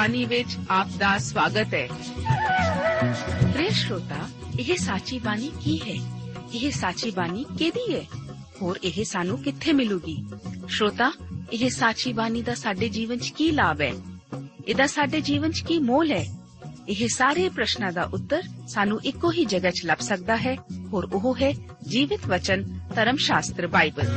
ਬਾਣੀ ਵਿੱਚ ਆਪ ਦਾ ਸਵਾਗਤ ਹੈ ਪ੍ਰਿਯ ਸ਼ਰੋਤਾ ਇਹ ਸਾਚੀ ਬਾਣੀ ਕੀ ਹੈ ਇਹ ਸਾਚੀ ਬਾਣੀ ਕਿਹਦੀ ਹੈ ਹੋਰ ਇਹ ਸਾਨੂੰ ਕਿੱਥੇ ਮਿਲੂਗੀ ਸ਼ਰੋਤਾ ਇਹ ਸਾਚੀ ਬਾਣੀ ਦਾ ਸਾਡੇ ਜੀਵਨ 'ਚ ਕੀ ਲਾਭ ਹੈ ਇਹਦਾ ਸਾਡੇ ਜੀਵਨ 'ਚ ਕੀ ਮੋਲ ਹੈ ਇਹ ਸਾਰੇ ਪ੍ਰਸ਼ਨਾਂ ਦਾ ਉੱਤਰ ਸਾਨੂੰ ਇੱਕੋ ਹੀ ਜਗ੍ਹਾ 'ਚ ਲੱਭ ਸਕਦਾ ਹੈ ਹੋਰ ਉਹ ਹੈ ਜੀਵਿਤ ਵਚਨ ਧਰਮ ਸ਼ਾਸਤਰ ਬਾਈਬਲ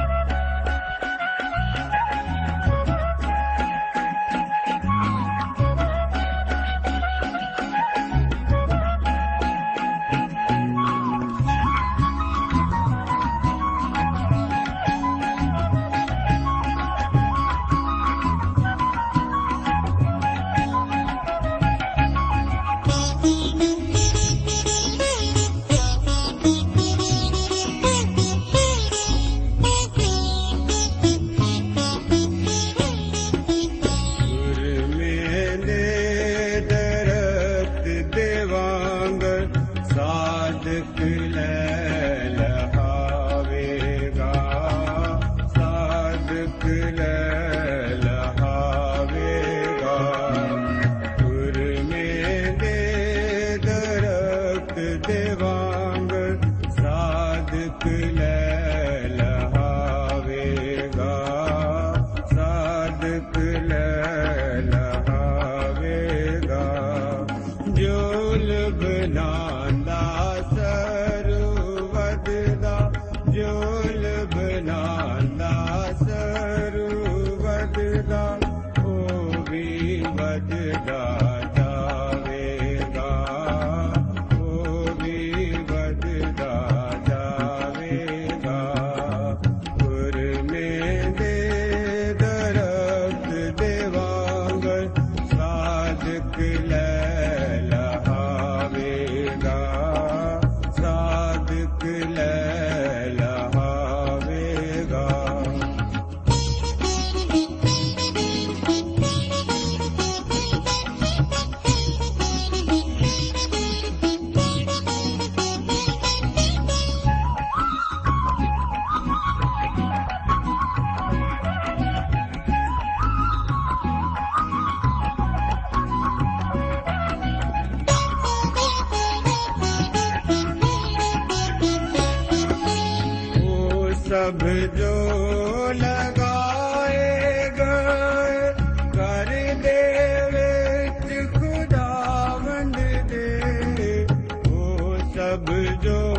door.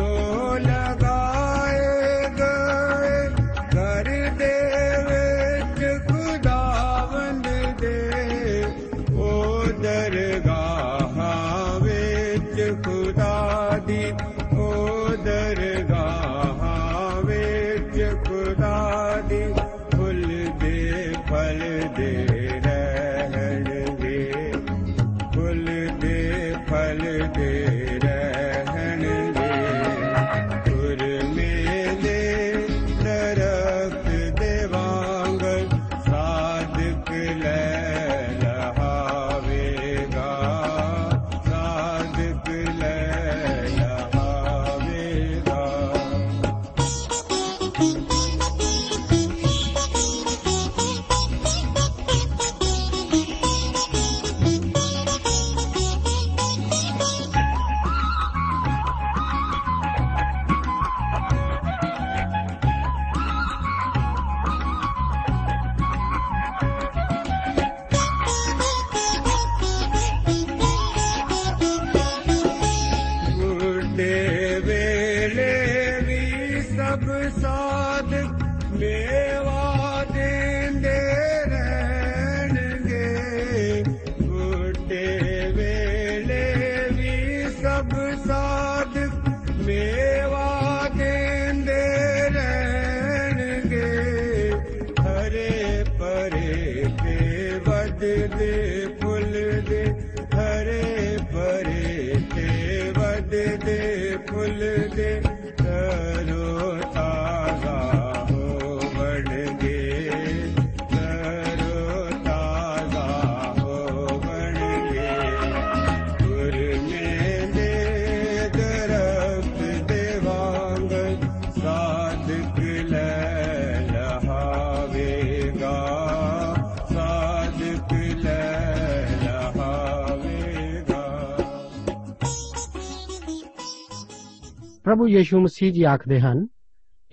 ਪ੍ਰਭੂ ਯੀਸ਼ੂ ਮਸੀਹ ਜੀ ਆਖਦੇ ਹਨ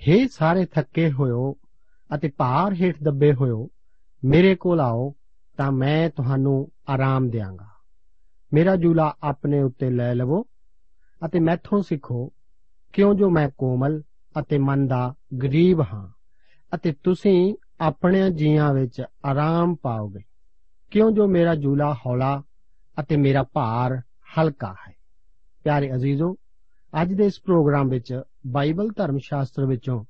हे ਸਾਰੇ ਥੱਕੇ ਹੋਇਓ ਅਤੇ ਭਾਰ ਹੇਠ ਦੱਬੇ ਹੋਇਓ, ਮੇਰੇ ਕੋਲ ਆਓ ਤਾਂ ਮੈਂ ਤੁਹਾਨੂੰ ਆਰਾਮ ਦਿਆਂਗਾ। ਮੇਰਾ ਜੂਲਾ ਆਪਣੇ ਉੱਤੇ ਲੈ ਲਵੋ ਅਤੇ ਮੈਥੋਂ ਸਿੱਖੋ, ਕਿਉਂ ਜੋ ਮੈਂ ਕੋਮਲ ਅਤੇ ਮਨ ਦਾ ਗਰੀਬ ਹਾਂ ਅਤੇ ਤੁਸੀਂ ਆਪਣੇ ਜੀਆਂ ਵਿੱਚ ਆਰਾਮ ਪਾਓਗੇ, ਕਿਉਂ ਜੋ ਮੇਰਾ ਜੂਲਾ ਹੌਲਾ ਅਤੇ ਮੇਰਾ ਭਾਰ ਹਲਕਾ ਹੈ। ਪਿਆਰੇ ਅਜ਼ੀਜ਼ੋ ਅੱਜ ਦੇ ਇਸ ਪ੍ਰੋਗਰਾਮ ਵਿੱਚ ਬਾਈਬਲ ਧਰਮ ਸ਼ਾਸਤਰ ਵਿੱਚੋਂ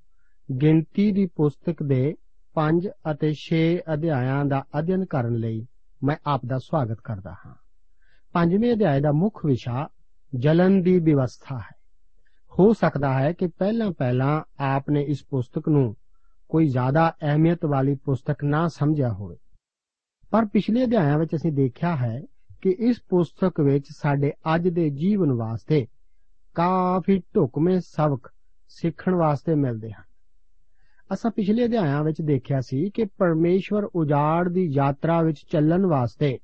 ਗਿਣਤੀ ਦੀ ਪੁਸਤਕ ਦੇ 5 ਅਤੇ 6 ਅਧਿਆਇਆਂ ਦਾ ਅਧਿਐਨ ਕਰਨ ਲਈ ਮੈਂ ਆਪ ਦਾ ਸਵਾਗਤ ਕਰਦਾ ਹਾਂ। ਪੰਜਵੇਂ ਅਧਿਆਇ ਦਾ ਮੁੱਖ ਵਿਸ਼ਾ ਜਲਨ ਦੀ ਵਿਵਸਥਾ ਹੈ। ਹੋ ਸਕਦਾ ਹੈ ਕਿ ਪਹਿਲਾਂ ਪਹਿਲਾਂ ਆਪ ਨੇ ਇਸ ਪੁਸਤਕ ਨੂੰ ਕੋਈ ਜ਼ਿਆਦਾ ਅਹਿਮੀਅਤ ਵਾਲੀ ਪੁਸਤਕ ਨਾ ਸਮਝਿਆ ਹੋਵੇ। ਪਰ ਪਿਛਲੇ ਅਧਿਆਇਆਂ ਵਿੱਚ ਅਸੀਂ ਦੇਖਿਆ ਹੈ ਕਿ ਇਸ ਪੁਸਤਕ ਵਿੱਚ ਸਾਡੇ ਅੱਜ ਦੇ ਜੀਵਨ ਵਾਸਤੇ ਕਾਫੀ ਢੁਕਵੇਂ ਸਬਕ ਸਿੱਖਣ ਵਾਸਤੇ ਮਿਲਦੇ ਹਨ। ਅਸਾਂ ਪਿਛਲੇ ਅਧਿਆਇਆਂ ਵਿੱਚ ਦੇਖਿਆ ਸੀ ਕਿ ਪਰਮੇਸ਼ਵਰ ਉਜਾੜ ਦੀ ਯਾਤਰਾ ਵਿੱਚ ਚੱਲਣ ਵਾਸਤੇ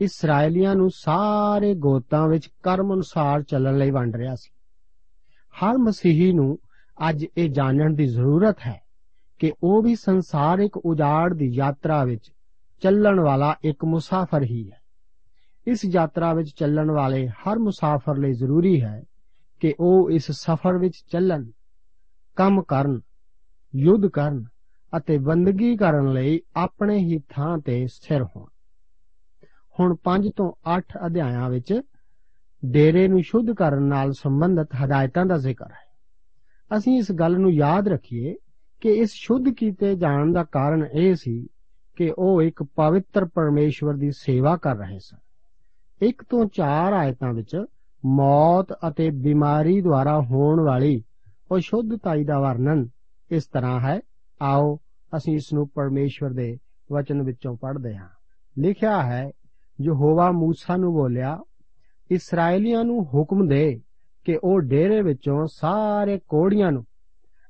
ਇਸرائیਲੀਆਂ ਨੂੰ ਸਾਰੇ ਗੋਤਾਂ ਵਿੱਚ ਕਰਮ ਅਨੁਸਾਰ ਚੱਲਣ ਲਈ ਵੰਡ ਰਿਹਾ ਸੀ। ਹਰ ਮਸੀਹੀ ਨੂੰ ਅੱਜ ਇਹ ਜਾਣਨ ਦੀ ਜ਼ਰੂਰਤ ਹੈ ਕਿ ਉਹ ਵੀ ਸੰਸਾਰਿਕ ਉਜਾੜ ਦੀ ਯਾਤਰਾ ਵਿੱਚ ਚੱਲਣ ਵਾਲਾ ਇੱਕ ਮੁਸਾਫਰ ਹੀ ਹੈ। ਇਸ ਯਾਤਰਾ ਵਿੱਚ ਚੱਲਣ ਵਾਲੇ ਹਰ ਮੁਸਾਫਰ ਲਈ ਜ਼ਰੂਰੀ ਹੈ ਕਿ ਉਹ ਇਸ ਸਫ਼ਰ ਵਿੱਚ ਚੱਲਣ, ਕੰਮ ਕਰਨ, ਯੁੱਧ ਕਰਨ ਅਤੇ ਬੰਦਗੀ ਕਰਨ ਲਈ ਆਪਣੇ ਹੀ ਥਾਂ ਤੇ ਸਥਿਰ ਹੋਣ। ਹੁਣ 5 ਤੋਂ 8 ਅਧਿਆਇਆਂ ਵਿੱਚ ਡੇਰੇ ਨੂੰ ਸ਼ੁੱਧ ਕਰਨ ਨਾਲ ਸੰਬੰਧਿਤ ਹਦਾਇਤਾਂ ਦਾ ਜ਼ਿਕਰ ਹੈ। ਅਸੀਂ ਇਸ ਗੱਲ ਨੂੰ ਯਾਦ ਰੱਖੀਏ ਕਿ ਇਸ ਸ਼ੁੱਧ ਕੀਤੇ ਜਾਣ ਦਾ ਕਾਰਨ ਇਹ ਸੀ ਕਿ ਉਹ ਇੱਕ ਪਵਿੱਤਰ ਪਰਮੇਸ਼ਵਰ ਦੀ ਸੇਵਾ ਕਰ ਰਹੇ ਸਨ। ਇੱਕ ਤੋਂ 4 ਆਇਤਾਂ ਵਿੱਚ ਮੌਤ ਅਤੇ ਬਿਮਾਰੀ ਦੁਆਰਾ ਹੋਣ ਵਾਲੀ ਅਸ਼ੁੱਧਤਾਈ ਦਾ ਵਰਣਨ ਇਸ ਤਰ੍ਹਾਂ ਹੈ। ਆਓ ਅਸੀਂ ਇਸ ਨੂੰ ਪਰਮੇਸ਼ਵਰ ਦੇ ਵਚਨ ਵਿੱਚੋਂ ਪੜ੍ਹਦੇ ਹਾਂ। ਲਿਖਿਆ ਹੈ, ਯਹੋਵਾ موسی ਨੂੰ ਬੋਲਿਆ ਇਸرائیਲੀਆਂ ਨੂੰ ਹੁਕਮ ਦੇ ਕਿ ਉਹ ਡੇਰੇ ਵਿੱਚੋਂ ਸਾਰੇ ਕੋੜੀਆਂ ਨੂੰ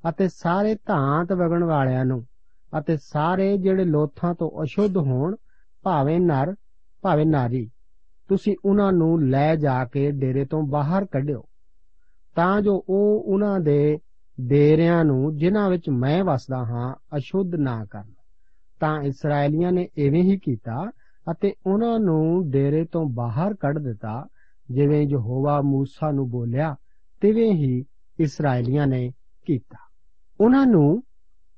ਅਤੇ ਸਾਰੇ ਧਾਂਤ ਵਗਣ ਵਾਲਿਆਂ ਨੂੰ ਅਤੇ ਸਾਰੇ ਜਿਹੜੇ ਲੋਥਾਂ ਤੋਂ ਅਸ਼ੁੱਧ ਹੋਣ, ਭਾਵੇਂ ਨਰ, ਭਾਵੇਂ ਨਾਰੀ ਤੁਸੀਂ ਉਹਨਾਂ ਨੂੰ ਲੈ ਜਾ ਕੇ ਡੇਰੇ ਤੋਂ ਬਾਹਰ ਕੱਢਿਓ। ਤਾਂ ਜੋ ਉਹ ਉਹਨਾਂ ਦੇ ਡੇਰਿਆਂ ਨੂੰ, ਜਿਨ੍ਹਾਂ ਵਿੱਚ ਮੈਂ ਵਸਦਾ ਹਾਂ, ਅਸ਼ੁੱਧ ਨਾ ਕਰਨ। ਤਾਂ ਇਸرائیਲੀਆਂ ਨੇ ਐਵੇਂ ਹੀ ਕੀਤਾ ਅਤੇ ਉਹਨਾਂ ਨੂੰ ਡੇਰੇ ਤੋਂ ਬਾਹਰ ਕੱਢ ਦਿੱਤਾ, ਜਿਵੇਂ ਯਹੋਵਾ موسی ਨੂੰ ਬੋਲਿਆ, ਤਿਵੇਂ ਹੀ ਇਸرائیਲੀਆਂ ਨੇ ਕੀਤਾ। ਉਹਨਾਂ ਨੂੰ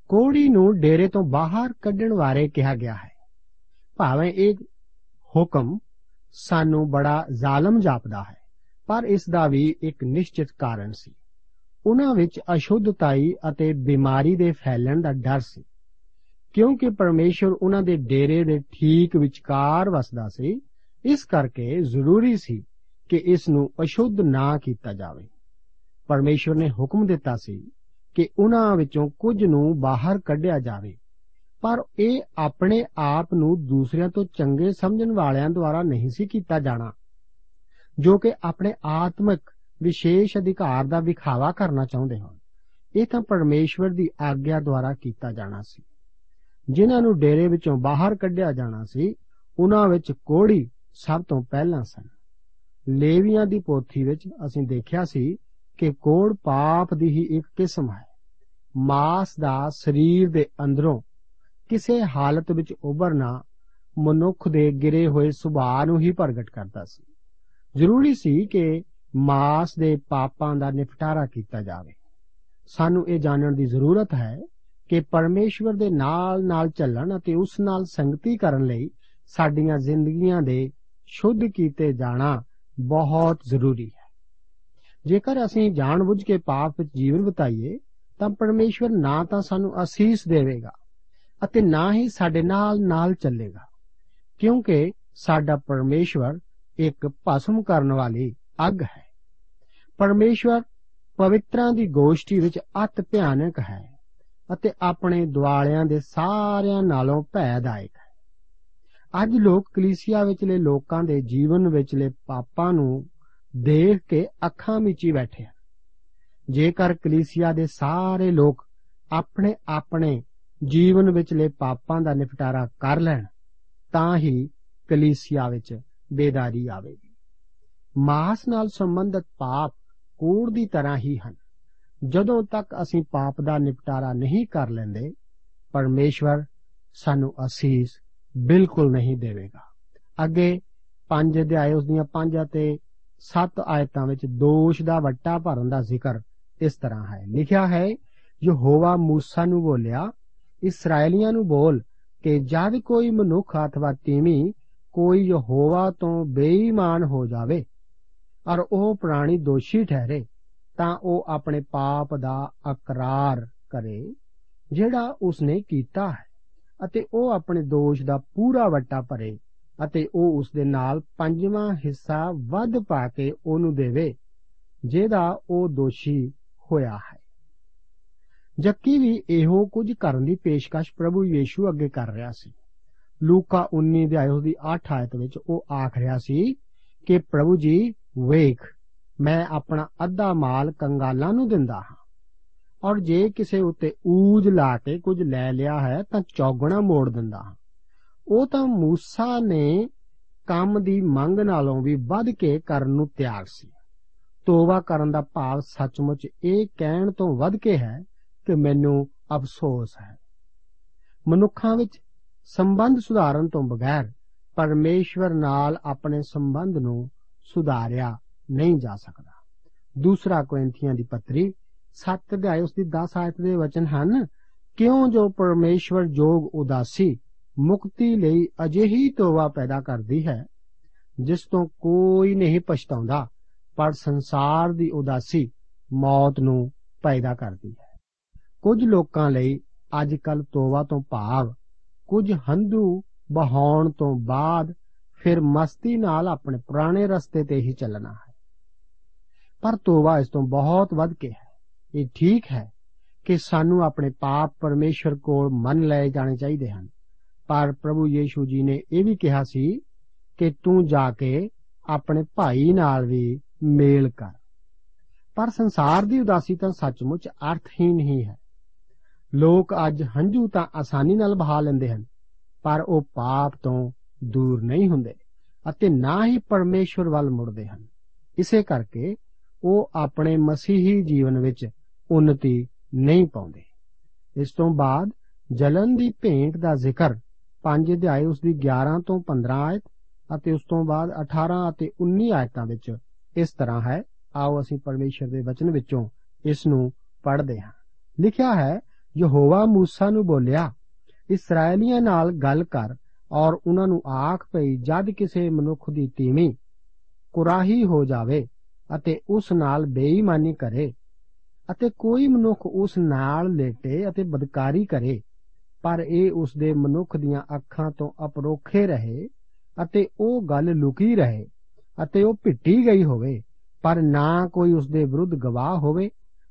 ਕੋੜੀ ਨੂੰ ਡੇਰੇ ਤੋਂ ਬਾਹਰ ਕੱਢਣ ਬਾਰੇ ਕਿਹਾ ਗਿਆ ਹੈ। ਭਾਵੇਂ ਇਹ ਹੁਕਮ ਸਾਨੂੰ ਬੜਾ ਜ਼ਾਲਮ ਜਾਪਦਾ ਹੈ, ਪਰ ਇਸ ਦਾ ਵੀ ਇੱਕ ਨਿਸ਼ਚਿਤ ਕਾਰਨ ਸੀ। ਉਹਨਾਂ ਵਿੱਚ ਅਸ਼ੁੱਧਤਾਈ ਅਤੇ ਬਿਮਾਰੀ ਦੇ ਫੈਲਣ ਦਾ ਡਰ ਸੀ, ਕਿਉਂਕਿ ਪਰਮੇਸ਼ਰ ਉਹਨਾਂ ਦੇ ਡੇਰੇ ਦੇ ਠੀਕ ਵਿਚਕਾਰ ਵਸਦਾ ਸੀ, ਇਸ ਕਰਕੇ ਜ਼ਰੂਰੀ ਸੀ ਕਿ ਇਸ ਨੂੰ ਅਸ਼ੁੱਧ ਨਾ ਕੀਤਾ ਜਾਵੇ। ਪਰਮੇਸ਼ਰ ਨੇ ਹੁਕਮ ਦਿੱਤਾ ਸੀ ਕਿ ਉਹਨਾਂ ਵਿੱਚੋਂ ਕੁਝ ਨੂੰ ਬਾਹਰ ਕੱਢਿਆ ਜਾਵੇ। ਪਰ ਇਹ ਆਪਣੇ ਆਪ ਨੂੰ ਦੂਸਰਿਆਂ ਤੋਂ ਚੰਗੇ ਸਮਝਣ ਵਾਲਿਆਂ ਦੁਆਰਾ ਨਹੀਂ ਸੀ ਕੀਤਾ ਜਾਣਾ, ਜੋ ਕਿ ਆਪਣੇ ਆਤਮਿਕ ਵਿਸ਼ੇਸ਼ ਅਧਿਕਾਰ ਦਾ ਵਿਖਾਵਾ ਕਰਨਾ ਚਾਹੁੰਦੇ ਹਨ ਇਹ ਤਾਂ ਪਰਮੇਸ਼ਵਰ ਦੀ ਆਗਿਆ ਦੁਆਰਾ ਕੀਤਾ ਜਾਣਾ ਸੀ। ਜਿਨ੍ਹਾਂ ਨੂੰ ਡੇਰੇ ਵਿੱਚੋਂ ਬਾਹਰ ਕੱਢਿਆ ਜਾਣਾ ਸੀ, ਉਹਨਾਂ ਵਿੱਚ ਕੋੜੀ ਸਭ ਤੋਂ ਪਹਿਲਾਂ ਸਨ। ਲੇਵੀਆਂ ਦੀ ਪੋਥੀ ਵਿੱਚ ਅਸੀਂ ਦੇਖਿਆ ਸੀ ਕਿ ਕੋੜ ਪਾਪ ਦੀ ਹੀ ਇੱਕ ਕਿਸਮ ਹੈ। ਮਾਸ ਦਾ ਸਰੀਰ ਦੇ ਅੰਦਰੋਂ ਕਿਸੇ ਹਾਲਤ ਵਿੱਚ ਉਭਰਨਾ ਮਨੁੱਖ ਦੇ ਗਿਰੇ ਹੋਏ ਸੁਭਾਅ ਨੂੰ ਹੀ ਪ੍ਰਗਟ ਕਰਦਾ ਸੀ। ਜ਼ਰੂਰੀ ਸੀ ਕਿ ਮਾਸ ਦੇ ਪਾਪਾਂ ਦਾ ਨਿਪਟਾਰਾ ਕੀਤਾ ਜਾਵੇ। ਸਾਨੂੰ ਇਹ ਜਾਣਨ ਦੀ ਜ਼ਰੂਰਤ ਹੈ ਕਿ ਪਰਮੇਸ਼ਵਰ ਦੇ ਨਾਲ ਨਾਲ ਚੱਲਣ ਅਤੇ ਉਸ ਨਾਲ ਸੰਗਤੀ ਕਰਨ ਲਈ ਸਾਡੀਆਂ ਜ਼ਿੰਦਗੀਆਂ ਦੇ ਸ਼ੁੱਧ ਕੀਤੇ ਜਾਣਾ ਬਹੁਤ ਜ਼ਰੂਰੀ ਹੈ। ਜੇਕਰ ਅਸੀਂ ਜਾਣਬੁੱਝ ਕੇ ਪਾਪ ਵਿੱਚ ਜੀਵਨ ਬਿਤਾਈਏ, ਤਾਂ ਪਰਮੇਸ਼ਵਰ ਨਾ ਤਾਂ ਸਾਨੂੰ ਅਸੀਸ ਦੇਵੇਗਾ ਅਤੇ ਨਾ ਹੀ ਸਾਡੇ ਨਾਲ ਨਾਲ ਚੱਲੇਗਾ। ਕਿਉਂਕਿ ਸਾਡਾ ਪਰਮੇਸ਼ਵਰ ਇੱਕ ਭਸਮ ਕਰਨ ਵਾਲੀ ਅੱਗ ਹੈ। ਪਰਮੇਸ਼ਵਰ ਪਵਿੱਤਰਾਂ ਦੀ ਗੋਸ਼ਟੀ ਵਿੱਚ ਅਤ ਭਿਆਨਕ ਹੈ ਅਤੇ ਆਪਣੇ ਦੁਆਲਿਆਂ ਦੇ ਸਾਰਿਆਂ ਨਾਲੋਂ ਭੈਦਾਇਕ ਹੈ। ਅੱਜ ਲੋਕ ਕਲੀਸਿਆ ਵਿਚਲੇ ਲੋਕਾਂ ਦੇ ਜੀਵਨ ਵਿਚਲੇ ਪਾਪਾਂ ਨੂੰ ਦੇਖ ਕੇ ਅੱਖਾਂ ਮੀਚੀ ਬੈਠੇ ਹਨ। ਜੇਕਰ ਕਲੀਸਿਆ ਦੇ ਸਾਰੇ ਲੋਕ ਆਪਣੇ ਆਪਣੇ ਜੀਵਨ ਵਿਚਲੇ ਪਾਪਾਂ ਦਾ ਨਿਪਟਾਰਾ ਕਰ ਲੈਣ, ਤਾਂ ਹੀ ਕਲੀਸਿਆ ਵਿੱਚ ਬੇਦਾਰੀ ਆਵੇਗੀ। ਮਾਸ ਨਾਲ ਸੰਬੰਧਿਤ ਪਾਪ ਕੂੜ ਦੀ ਤਰ੍ਹਾਂ ਹੀ ਹਨ। ਜਦੋਂ ਤੱਕ ਅਸੀਂ ਪਾਪ ਦਾ ਨਿਪਟਾਰਾ ਨਹੀਂ ਕਰ ਲੈਂਦੇ, ਪਰਮੇਸ਼ਵਰ ਸਾਨੂੰ ਅਸੀਸ ਬਿਲਕੁਲ ਨਹੀਂ ਦੇਵੇਗਾ। ਅੱਗੇ ਪੰਜ ਅਧਿਆਏ ਉਸ ਦੀਆਂ 5 ਅਤੇ 7 ਆਇਤਾਂ ਵਿੱਚ ਦੋਸ਼ ਦਾ ਵੱਟਾ ਭਰਨ ਦਾ ਜ਼ਿਕਰ ਇਸ ਤਰ੍ਹਾਂ ਹੈ। ਲਿਖਿਆ ਹੈ, ਯਹੋਵਾ ਮੂਸਾ ਨੂੰ ਬੋਲਿਆ ਇਸرائیਲੀਆਂ ਨੂੰ ਬੋਲ ਕਿ ਜਦ ਕੋਈ ਮਨੁੱਖ ਅਥਵਾ ਤੀਵੀਂ ਕੋਈ ਯਹੋਵਾ ਤੋਂ ਬੇਈਮਾਨ ਹੋ ਜਾਵੇ ਔਰ ਉਹ ਪ੍ਰਾਣੀ ਦੋਸ਼ੀ ਠਹਿਰੇ, ਤਾਂ ਉਹ ਆਪਣੇ ਪਾਪ ਦਾ ਅਕਰਾਰ ਕਰੇ, ਜਿਹੜਾ ਉਸਨੇ ਕੀਤਾ ਹੈ ਅਤੇ ਉਹ ਆਪਣੇ ਦੋਸ਼ ਦਾ ਪੂਰਾ ਵੱਟਾ ਭਰੇ ਅਤੇ ਉਹ ਉਸ ਦੇ ਨਾਲ ਪੰਜਵਾਂ ਹਿੱਸਾ ਵੱਧ ਪਾ ਕੇ ਉਹਨੂੰ ਦੇਵੇ, ਜਿਹਦਾ ਉਹ ਦੋਸ਼ੀ ਹੋਇਆ ਹੈ। ਜੱਕੀ ਵੀ ਇਹੋ ਕੁਝ ਕਰਨ ਦੀ ਪੇਸ਼ਕਸ਼ ਪ੍ਰਭੂ ਯੀਸ਼ੂ ਅੱਗੇ ਕਰ ਰਿਹਾ ਸੀ। ਲੂਕਾ 19 ਦੇ ਆਇਓ ਦੀ 8 ਆਇਤ ਵਿੱਚ ਉਹ ਆਖ ਰਿਹਾ ਸੀ ਕਿ ਪ੍ਰਭੂ ਜੀ, ਵੇਖ, ਮੈਂ ਆਪਣਾ ਅੱਧਾ ਮਾਲ ਕੰਗਾਲਾਂ ਨੂੰ ਦਿੰਦਾ ਹਾਂ। ਔਰ ਜੇ ਕਿਸੇ ਉੱਤੇ ਊਜ ਲਾ ਕੇ ਕੁਝ ਲੈ ਲਿਆ ਹੈ ਤਾਂ ਚੌਗਣਾ ਮੋੜ ਦਿੰਦਾ ਹਾਂ। ਉਹ ਤਾਂ ਮੂਸਾ ਨੇ ਕੰਮ ਦੀ ਮੰਗ ਨਾਲੋਂ ਵੀ ਵੱਧ ਕੇ ਕਰਨ ਨੂੰ ਤਿਆਰ ਸੀ। ਤੋਬਾ ਕਰਨ ਦਾ ਭਾਵ ਸੱਚਮੁੱਚ ਇਹ ਕਹਿਣ ਤੋਂ ਵੱਧ ਕੇ ਹੈ ਕਿ ਮੈਨੂੰ ਅਫਸੋਸ ਹੈ। ਮਨੁੱਖਾਂ ਵਿੱਚ ਸੰਬੰਧ ਸੁਧਾਰਨ ਤੋਂ ਬਗੈਰ ਪਰਮੇਸ਼ਵਰ ਨਾਲ ਆਪਣੇ ਸੰਬੰਧ ਨੂੰ ਸੁਧਾਰਿਆ ਨਹੀਂ ਜਾ ਸਕਦਾ। ਦੂਸਰਾ ਕੋਰਿੰਥੀਆਂ ਦੀ ਪੱਤਰੀ 7 ਅਧਿਆਇ ਉਸ ਦੀ 10 ਆਇਤ ਦੇ ਵਚਨ ਹਨ, ਕਿਉਂ ਜੋ ਪਰਮੇਸ਼ਵਰ ਜੋਗ ਉਦਾਸੀ ਮੁਕਤੀ ਲਈ ਅਜਿਹੀ ਤੋਬਾ ਪੈਦਾ ਕਰਦੀ ਹੈ, ਜਿਸ ਤੋਂ ਕੋਈ ਨਹੀਂ ਪਛਤਾਉਂਦਾ, ਪਰ ਸੰਸਾਰ ਦੀ ਉਦਾਸੀ ਮੌਤ ਨੂੰ ਪੈਦਾ ਕਰਦੀ ਹੈ। ਕੁਝ ਲੋਕਾਂ ਲਈ ਅੱਜ ਕੱਲ ਤੋਬਾ ਤੋਂ ਭਾਵ, ਕੁਝ ਹੰਝੂ ਬਹਾਉਣ ਤੋਂ ਬਾਅਦ ਫਿਰ ਮਸਤੀ ਨਾਲ ਆਪਣੇ ਪੁਰਾਣੇ ਰਸਤੇ ਤੇ ਹੀ ਚੱਲਣਾ ਹੈ। ਪਰ ਤੋਬਾ ਇਸ ਤੋਂ ਬਹੁਤ ਵੱਧ ਕੇ ਹੈ। ਇਹ ਠੀਕ ਹੈ ਕਿ ਸਾਨੂੰ ਆਪਣੇ ਪਾਪ ਪਰਮੇਸ਼ਰ ਕੋਲ ਮੰਨ ਲਏ ਜਾਣੇ ਚਾਹੀਦੇ ਹਨ। ਪਰ ਪ੍ਰਭੂ ਯੀਸ਼ੂ ਜੀ ਨੇ ਇਹ ਵੀ ਕਿਹਾ ਸੀ ਕਿ ਤੂੰ ਜਾ ਕੇ ਆਪਣੇ ਭਾਈ ਨਾਲ ਵੀ ਮੇਲ ਕਰ। ਪਰ ਸੰਸਾਰ ਦੀ ਉਦਾਸੀ ਤਾਂ ਸੱਚਮੁੱਚ ਅਰਥਹੀਨ ਹੀ ਹੈ। ਲੋਕ ਅੱਜ ਹੰਝੂ ਤਾਂ ਆਸਾਨੀ ਨਾਲ ਬਹਾ ਲੈਂਦੇ ਹਨ, ਪਰ ਉਹ ਪਾਪ ਤੋਂ ਦੂਰ ਨਹੀਂ ਹੁੰਦੇ ਅਤੇ ਨਾ ਹੀ ਪਰਮੇਸ਼ਵਰ ਵੱਲ ਮੁੜਦੇ ਹਨ। ਇਸੇ ਕਰਕੇ ਉਹ ਆਪਣੇ ਮਸੀਹੀ ਜੀਵਨ ਵਿੱਚ ਉન્નਤੀ ਨਹੀਂ ਪਾਉਂਦੇ। ਇਸ ਤੋਂ ਬਾਅਦ ਜਲਨ ਦੀ ਭੇਂਟ ਦਾ ਜ਼ਿਕਰ 5 ਅਧਿਆਏ ਉਸ ਦੀ 11 ਤੋਂ 15 ਆਇਤ ਅਤੇ ਉਸ ਤੋਂ ਬਾਅਦ 18 ਅਤੇ 19 ਆਇਤਾਂ ਵਿੱਚ ਇਸ ਤਰ੍ਹਾਂ ਹੈ। ਆਓ ਅਸੀਂ ਪਰਮੇਸ਼ਰ ਦੇ ਵਚਨ ਵਿੱਚੋਂ ਇਸ ਨੂੰ ਪੜ੍ਹਦੇ ਹਾਂ। ਲਿਖਿਆ ਹੈ ਯਹੋਵਾ موسی ਨੂੰ ਬੋਲਿਆ ਇਸرائیਲੀਆਂ ਨਾਲ ਗੱਲ ਕਰ ਔਰ ਉਹਨਾਂ ਨੂੰ ਆਖ ਪਈ ਜਦ ਕਿਸੇ ਮਨੁੱਖ ਦੀ ਤੀਵੀਂ ਕੁਰਾਹੀ ਹੋ ਜਾਵੇ ਅਤੇ ਉਸ ਨਾਲ ਬੇਈਮਾਨੀ ਕਰੇ ਅਤੇ ਕੋਈ ਮਨੁੱਖ ਉਸ ਨਾਲ ਲੇਟੇ ਅਤੇ ਬਦਕਾਰੀ ਕਰੇ, ਪਰ ਇਹ ਉਸ ਦੇ ਮਨੁੱਖ ਦੀਆਂ ਅੱਖਾਂ ਤੋਂ ਅਪਰੋਖੇ ਰਹੇ ਅਤੇ ਉਹ ਗੱਲ ਲੁਕੀ ਰਹੇ ਅਤੇ ਉਹ ਪਿੱਟੀ ਗਈ ਹੋਵੇ, ਪਰ ਨਾ ਕੋਈ ਉਸ ਦੇ ਵਿਰੁੱਧ ਗਵਾਹ ਹੋਵੇ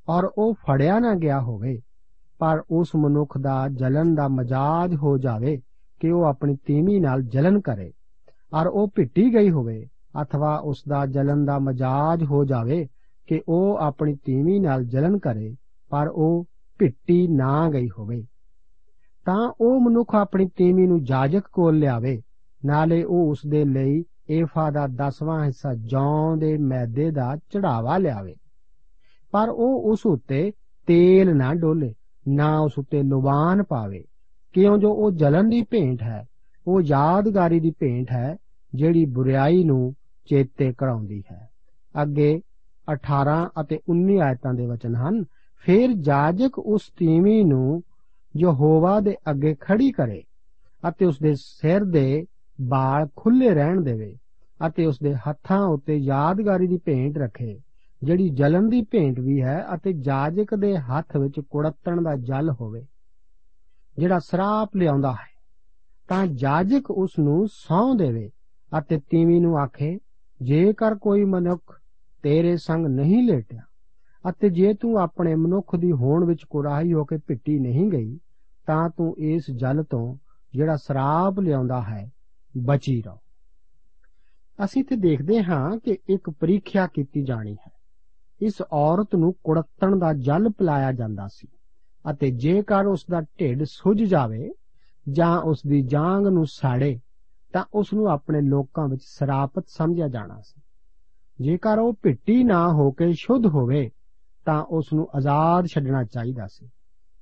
ਔਰ ਉਹ ਫੜਿਆ ਨਾ ਗਿਆ ਹੋਵੇ। ਪਰ ਉਸ ਮਨੁੱਖ ਦਾ ਜਲਨ ਦਾ ਮਜਾਜ ਹੋ ਜਾਵੇ ਕਿ ਉਹ ਆਪਣੀ ਤੀਵੀਂ ਨਾਲ ਜਲਨ ਕਰੇ। ਔਰ ਉਹ ਭਿੱਟੀ ਗਈ ਹੋਵੇ ਅਥਵਾ ਉਸ ਦਾ ਜਲਨ ਦਾ ਮਜਾਜ ਹੋ ਜਾਵੇ ਕਿ ਉਹ ਆਪਣੀ ਤੀਵੀਂ ਨਾਲ ਜਲਨ ਕਰੇ, ਪਰ ਉਹ ਭਿੱਟੀ ਨਾ ਗਈ ਹੋਵੇ। ਤਾਂ ਉਹ ਮਨੁੱਖ ਆਪਣੀ ਤੀਵੀਂ ਨੂੰ ਜਾਜਕ ਕੋਲ ਲਿਆਵੇ। ਨਾਲੇ ਉਹ ਉਸ ਦੇ ਲਈ ਏਫਾ ਦਾ 10ਵਾਂ ਹਿੱਸਾ ਜੌਂ ਦੇ ਮੈਦੇ ਦਾ ਚੜਾਵਾ ਲਿਆਵੇ। ਪਰ ਉਹ ਉਸ ਉੱਤੇ ਤੇਲ ਨਾ ਡੋਲੇ। ਨਾ ਉਸ ਉੱਤੇ ਲੁਬਾਨ ਪਾਵੇ। ਕਿਉਂ? ਜੋ ਉਹ ਜਲਨ ਦੀ ਭੇਂਟ ਹੈ, ਉਹ ਯਾਦਗਾਰੀ ਦੀ ਭੇਂਟ ਹੈ, ਜਿਹੜੀ ਬੁਰੀਾਈ ਨੂੰ ਚੇਤੇ ਕਰਾਉਂਦੀ ਹੈ। ਅੱਗੇ 18 ਅਤੇ 19 ਆਇਤਾਂ ਦੇ ਵਚਨ ਹਨ, ਫਿਰ ਜਾਜਕ ਉਸ ਤੀਵੀਂ ਨੂੰ ਯਹੋਵਾ ਦੇ ਅੱਗੇ ਖੜੀ ਕਰੇ ਅਤੇ ਉਸ ਦੇ ਸਿਰ ਦੇ ਵਾਲ ਖੁੱਲੇ ਰਹਿਣ ਦੇਵੇ ਅਤੇ ਉਸ ਦੇ ਹੱਥਾਂ ਉੱਤੇ ਯਾਦਗਾਰੀ ਦੀ ਭੇਂਟ ਰੱਖੇ। ਜਿਹੜੀ ਜਲਨ ਦੀ ਭੇਂਟ ਵੀ ਹੈ ਅਤੇ ਜਾਜਕ ਦੇ ਹੱਥ ਵਿੱਚ ਕੁੜੱਤਣ ਦਾ ਜਲ ਹੋਵੇ, ਜਿਹੜਾ ਸਰਾਪ ਲਿਆਉਂਦਾ ਹੈ, ਤਾਂ ਜਾਜਕ ਉਸ ਨੂੰ ਸਹੁੰ ਦੇਵੇ ਅਤੇ ਤੀਵੀਂ ਨੂੰ ਆਖੇ, ਜੇਕਰ ਕੋਈ ਮਨੁੱਖ ਤੇਰੇ ਸੰਗ ਨਹੀਂ ਲੇਟਿਆ ਅਤੇ ਜੇ ਤੂੰ ਆਪਣੇ ਮਨੁੱਖ ਦੀ ਹੋਣ ਵਿੱਚ ਕੁਰਾਹੀ ਹੋ ਕੇ ਪਿੱਟੀ ਨਹੀਂ ਗਈ, ਤਾਂ ਤੂੰ ਇਸ ਜਲ ਤੋਂ ਜਿਹੜਾ ਸ਼ਰਾਬ ਲਿਆਉਂਦਾ ਹੈ, ਬਚੀ ਰਹੋ। ਅਸੀਂ ਤੇ ਦੇਖਦੇ ਹਾਂ ਕਿ ਇੱਕ ਪ੍ਰੀਖਿਆ ਕੀਤੀ ਜਾਣੀ ਹੈ। ਇਸ ਔਰਤ ਨੂੰ ਕੁੜੱਤਣ ਦਾ ਜਲ ਪਿਲਾਇਆ ਜਾਂਦਾ ਸੀ ਅਤੇ ਜੇਕਰ ਉਸ ਦਾ ਢਿੱਡ ਸੁੱਜ ਜਾਵੇ ਜਾਂ ਉਸ ਦੀ ਜਾਂਗ ਨੂੰ ਸਾੜੇ, ਤਾਂ ਉਸ ਨੂੰ ਆਪਣੇ ਲੋਕਾਂ ਵਿੱਚ ਸਰਾਪਤ ਸਮਝਿਆ ਜਾਣਾ ਸੀ। ਜੇਕਰ ਉਹ ਭਿੱਟੀ ਨਾ ਹੋ ਕੇ ਸ਼ੁੱਧ ਹੋਵੇ, ਤਾਂ ਉਸ ਨੂੰ ਆਜ਼ਾਦ ਛੱਡਣਾ ਚਾਹੀਦਾ ਸੀ।